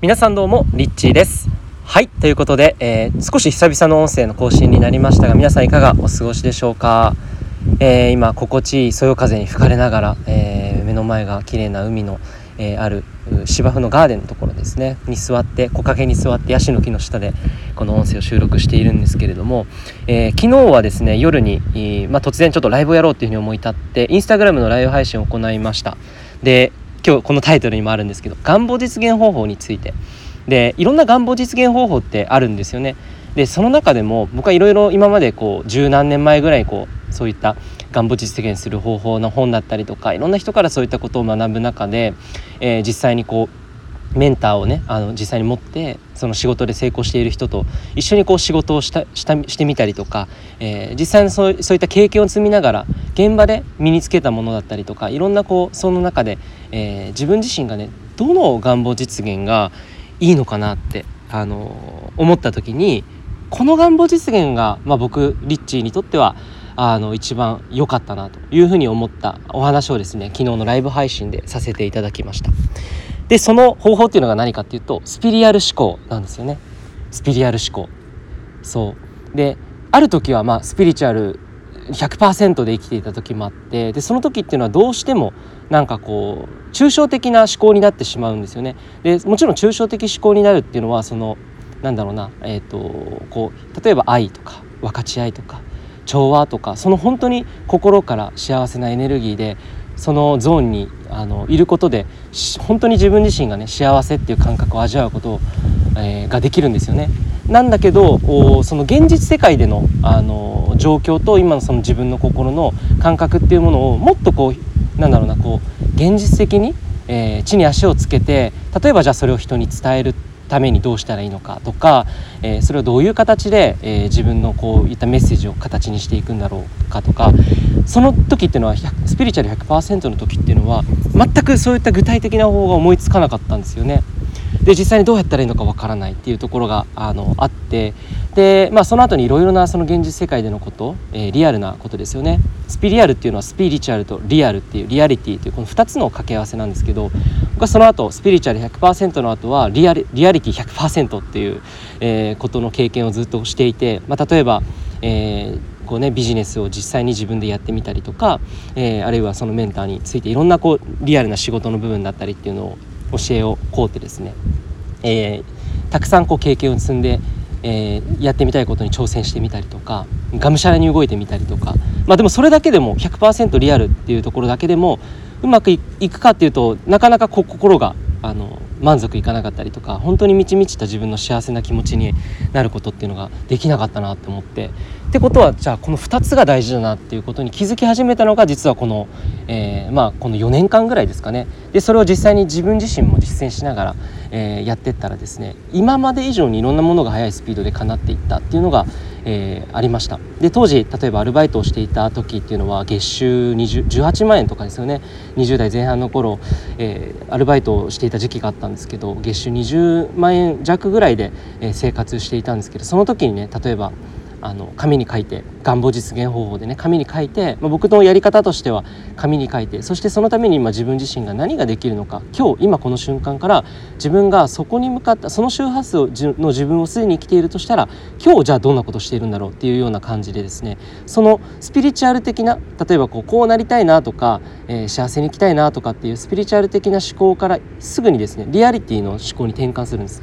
皆さんどうもリッチーです。はいということで、えー、少し久々の音声の更新になりましたが皆さんいかがお過ごしでしょうか、えー、今心地いいそよ風に吹かれながら、えー、目の前が綺麗な海の、えある芝生のガーデンのところですね。に座って木陰に座ってヤシの木の下でこの音声を収録しているんですけれども、え昨日はですね夜に、まあ、突然ちょっとライブをやろうっていうふうに思い立ってインスタグラムのライブ配信を行いました。で今日このタイトルにもあるんですけど願望実現方法について。でいろんな願望実現方法ってあるんですよね。でその中でも僕はいろいろ今までこう十何年前ぐらいこうそういった願望実現する方法の本だったりとかいろんな人からそういったことを学ぶ中で、えー、実際にこうメンターをねあの実際に持ってその仕事で成功している人と一緒にこう仕事をしたしたしてみたりとか、えー、実際にそうそういった経験を積みながら現場で身につけたものだったりとかいろんなこうその中で、えー、自分自身がねどの願望実現がいいのかなって、あの思った時にこの願望実現が、まあ、僕リッチーにとってはあの一番良かったなというふうに思ったお話をですね昨日のライブ配信でさせていただきました。でその方法っていうのが何かっていうとスピリアル思考なんですよね。スピリアル思考。そう。である時はまあスピリチュアル100%で生きていた時もあってでその時っていうのはどうしてもなんかこう抽象的な思考になってしまうんですよね。でもちろん抽象的思考になるっていうのはそのなんだろうな、えーと、こう例えば愛とか分かち合いとか調和とかその本当に心から幸せなエネルギーでそのゾーンにあのいることで本当に自分自身がね幸せっていう感覚を味わうことを、えー、ができるんですよね。なんだけどその現実世界でのあの状況と今のその自分の心の感覚っていうものをもっとこうなんだろうなこう現実的に、えー、地に足をつけて例えばじゃあそれを人に伝えるためにどうしたらいいのかとか、えー、それをどういう形で、えー、自分のこういったメッセージを形にしていくんだろうかとかその時っていうのはスピリチュアル100%の時っていうのは全くそういった具体的な方法が思いつかなかったんですよね。で実際にどうやったらいいのかわからないっていうところがあのあってで、まあ、その後にいろいろなその現実世界でのこと、えー、リアルなことですよねスピリアルっていうのはスピリチュアルとリアルっていうリアリティというこの2つの掛け合わせなんですけど僕はその後スピリチュアル100%の後はリアリリアリティ100%っていう、えー、ことの経験をずっとしていて、まあ、例えば、えーこうね、ビジネスを実際に自分でやってみたりとか、えー、あるいはそのメンターについていろんなこうリアルな仕事の部分だったりっていうのを教えを請うってですね、えー、たくさんこう経験を積んで、えー、やってみたいことに挑戦してみたりとかがむしゃらに動いてみたりとか。まあでもそれだけでも100%リアルっていうところだけでもうまくいくかっていうとなかなか心があの満足いかなかったりとか本当に満ち満ちた自分の幸せな気持ちになることっていうのができなかったなって思ってってことはじゃあこの2つが大事だなっていうことに気づき始めたのが実はこの、えー、まあこの4年間ぐらいですかね。でそれを実際に自分自身も実践しながら、えー、やってったらですね今まで以上にいろんなものが速いスピードで叶っていったっていうのが、えー、ありました。で当時例えばアルバイトをしていた時っていうのは月収18万円とかですよね。20代前半の頃、えー、アルバイトをしていた時期があったんですけど月収20万円弱ぐらいで、え生活していたんですけどその時にね例えばあの紙に書いて願望実現方法でね紙に書いて、まあ、僕のやり方としては紙に書いてそしてそのために今自分自身が何ができるのか今日今この瞬間から自分がそこに向かったその周波数の自分をすでに生きているとしたら今日じゃあどんなことしているんだろうっていうような感じでですねそのスピリチュアル的な例えばこうこうなりたいなとか、えー、幸せに生きたいなとかっていうスピリチュアル的な思考からすぐにですねリアリティの思考に転換するんです。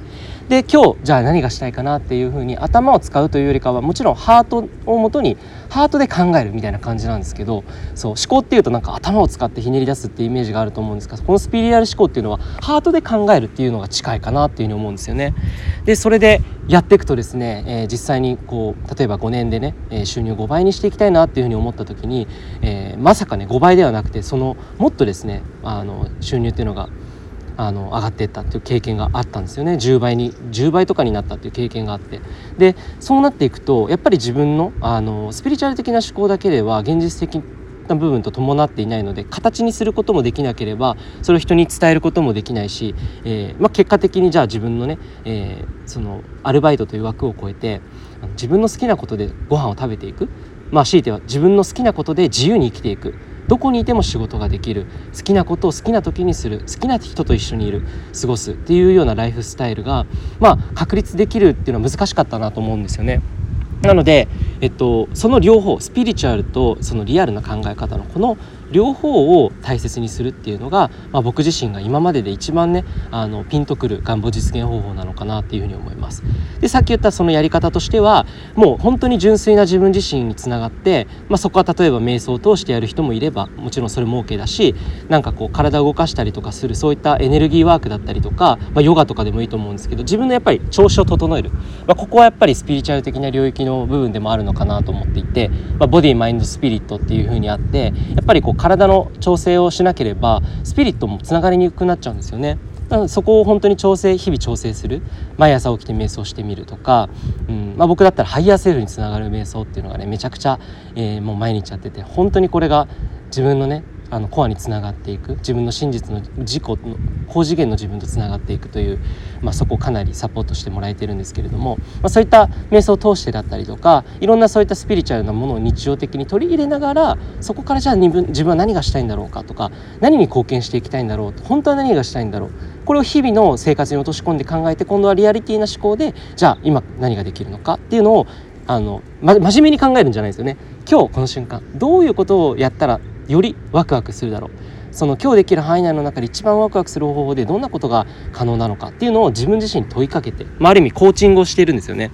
で今日じゃあ何がしたいかなっていうふうに頭を使うというよりかはもちろんハートをもとにハートで考えるみたいな感じなんですけどそう思考っていうとなんか頭を使ってひねり出すっていうイメージがあると思うんですがこのスピリアル思考っていうのはハートで考えるっていうのが近いかなっていうふうに思うんですよね。でそれでやっていくとですね、えー、実際にこう例えば5年でね、えー、収入5倍にしていきたいなっていうふうに思った時に、えー、まさかね5倍ではなくてそのもっとですねあの収入っていうのがあの上がっていったっていう経験があったんですよね。10倍に10倍とかになったっていう経験があって。でそうなっていくとやっぱり自分のあのスピリチュアル的な思考だけでは現実的な部分と伴っていないので形にすることもできなければそれを人に伝えることもできないし、えー、まあ、結果的にじゃあ自分のね、えー、そのアルバイトという枠を超えて自分の好きなことでご飯を食べていく。まあ強いては自分の好きなことで自由に生きていく。どこにいても仕事ができる。好きなことを好きな時にする。好きな人と一緒にいる。過ごすっていうようなライフスタイルがまあ確立できるっていうのは難しかったなと思うんですよね。なので、えっと、その両方スピリチュアルとそのリアルな考え方のこの両方を大切にするっていうのが、まあ、僕自身が今までで一番ねあのピンとくる願望実現方法なのかなっていうふうに思います。でさっき言ったそのやり方としてはもう本当に純粋な自分自身につながって、まあ、そこは例えば瞑想を通してやる人もいればもちろんそれも OK だしなんかこう体を動かしたりとかするそういったエネルギーワークだったりとか、まあ、ヨガとかでもいいと思うんですけど自分のやっぱり調子を整える、まあ、ここはやっぱりスピリチュアル的な領域の部分でもあるのかなと思っていて、まあ、ボディマインドスピリットっていうふうにあってやっぱりこう体の調整をしなければスピリットもつながりにくくなっちゃうんですよね。そこを本当に調整日々調整する毎朝起きて瞑想してみるとか、うんまあ、僕だったらハイヤーセルフにつながる瞑想っていうのがねめちゃくちゃ、えー、もう毎日やってて本当にこれが自分のねあのコアにつながっていく。自分の真実の自己の高次元の自分とつながっていくという、まあ、そこをかなりサポートしてもらえてるんですけれども、まあ、そういった瞑想を通してだったりとかいろんなそういったスピリチュアルなものを日常的に取り入れながらそこからじゃあ自分自分は何がしたいんだろうかとか何に貢献していきたいんだろう本当は何がしたいんだろう。これを日々の生活に落とし込んで考えて今度はリアリティな思考でじゃあ今何ができるのかっていうのをあの、ま、真面目に考えるんじゃないですよね。今日この瞬間どういうことをやったらよりワクワクするだろう。その今日できる範囲内の中で一番ワクワクする方法でどんなことが可能なのかっていうのを自分自身に問いかけて、まあ、ある意味コーチングをしているんですよね。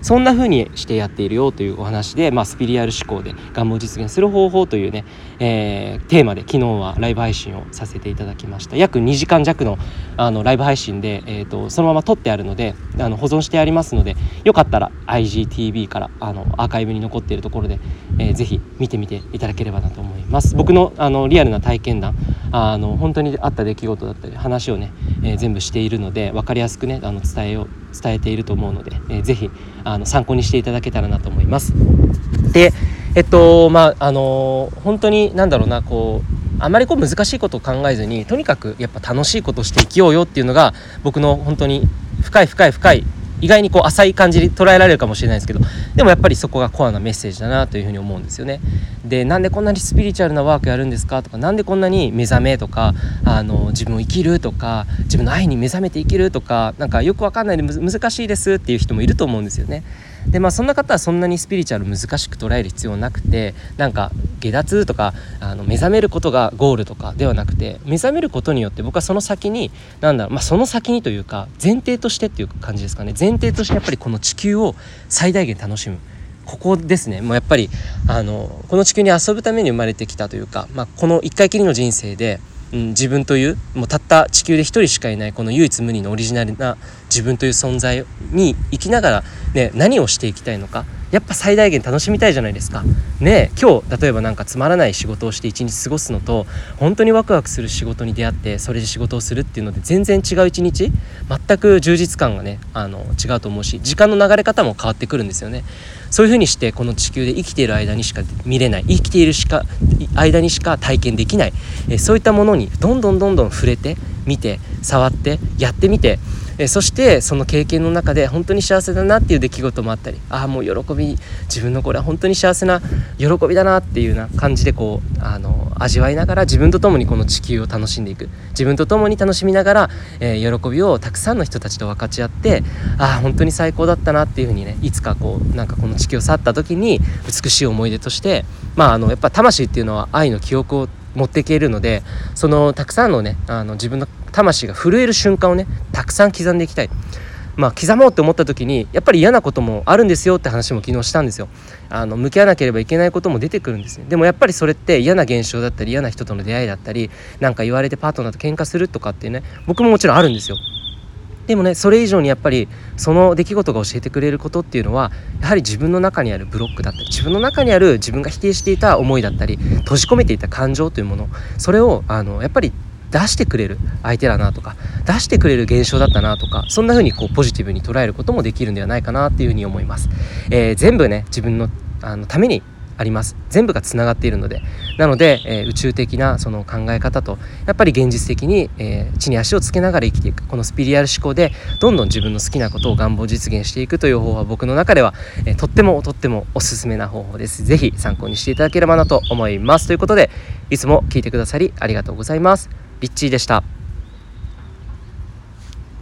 そんな風にしてやっているよというお話で、まあ、スピリアル思考で願望実現する方法というね、えー、テーマで昨日はライブ配信をさせていただきました。約2時間弱のあのライブ配信で、えーと、そのまま撮ってあるのであの保存してありますのでよかったら IGTV からあのアーカイブに残っているところで、えー、ぜひ見てみていただければなと思います。僕のあのリアルな体験談あの本当にあった出来事だったり話をね、えー、全部しているので分かりやすくねあの伝えよ伝えていると思うので、えー、ぜひあの参考にしていただけたらなと思います。でえっとまああの本当に何だろうなこうあまりこう難しいことを考えずにとにかくやっぱ楽しいことをして生きようよっていうのが僕の本当に深い深い深い意外にこう浅い感じに捉えられるかもしれないですけどでもやっぱりそこがコアなメッセージだなというふうに思うんですよね。でなんでこんなにスピリチュアルなワークやるんですかとか何でこんなに目覚めとかあの自分を生きるとか自分の愛に目覚めて生きるとかなんかよくわかんないで難しいですっていう人もいると思うんですよね。でまあそんな方はそんなにスピリチュアル難しく捉える必要なくてなんか下脱とかあの目覚めることがゴールとかではなくて目覚めることによって僕はその先に何だろう、まあ、その先にというか前提としてっていう感じですかね。前提としてやっぱりこの地球を最大限楽しむ。ここですね。もうやっぱりあのこの地球に遊ぶために生まれてきたというか、まあ、この一回きりの人生でうん、自分というもうたった地球で一人しかいないこの唯一無二のオリジナルな自分という存在に生きながら、ね、何をしていきたいのかやっぱ最大限楽しみたいじゃないですか。ね今日例えば何かつまらない仕事をして一日過ごすのと本当にワクワクする仕事に出会ってそれで仕事をするっていうので全然違う一日全く充実感がねあの違うと思うし時間の流れ方も変わってくるんですよね。そういうふうにしてこの地球で生きている間にしか見れない生きているしか間にしか体験できないえそういったものにどんどんどんどん触れて見て触ってやってみてえそしてその経験の中で本当に幸せだなっていう出来事もあったりああもう喜び自分のこれは本当に幸せな喜びだなっていうような感じでこうあの味わいながら自分と共にこの地球を楽しんでいく。自分と共に楽しみながら、えー、喜びをたくさんの人たちと分かち合ってああ本当に最高だったなっていうふうにねいつかこうなんかこの地球を去った時に美しい思い出としてまああのやっぱ魂っていうのは愛の記憶を持っていけるのでそのたくさんのねあの自分の魂が震える瞬間をねたくさん刻んでいきたい。まあ、刻もうって思った時にやっぱり嫌なこともあるんですよって話も昨日したんですよ。あの向き合わなければいけないことも出てくるんですねでもやっぱりそれって嫌な現象だったり嫌な人との出会いだったり何か言われてパートナーと喧嘩するとかっていうね僕ももちろんあるんですよ。でもねそれ以上にやっぱりその出来事が教えてくれることっていうのはやはり自分の中にあるブロックだったり自分の中にある自分が否定していた思いだったり閉じ込めていた感情というものそれをあのやっぱり出してくれる相手だなとか出してくれる現象だったなとかそんな風にこうポジティブに捉えることもできるんではないかなっていうふうに思います、えー、全部ね自分のあのためにあります。全部がつながっているので。なので、えー、宇宙的なその考え方とやっぱり現実的に、えー、地に足をつけながら生きていく。このスピリアル思考でどんどん自分の好きなことを願望実現していくという方法は僕の中では、えー、とってもとってもおすすめな方法です。是非参考にしていただければなと思います。ということでいつも聞いてくださりありがとうございます。リッチーでした。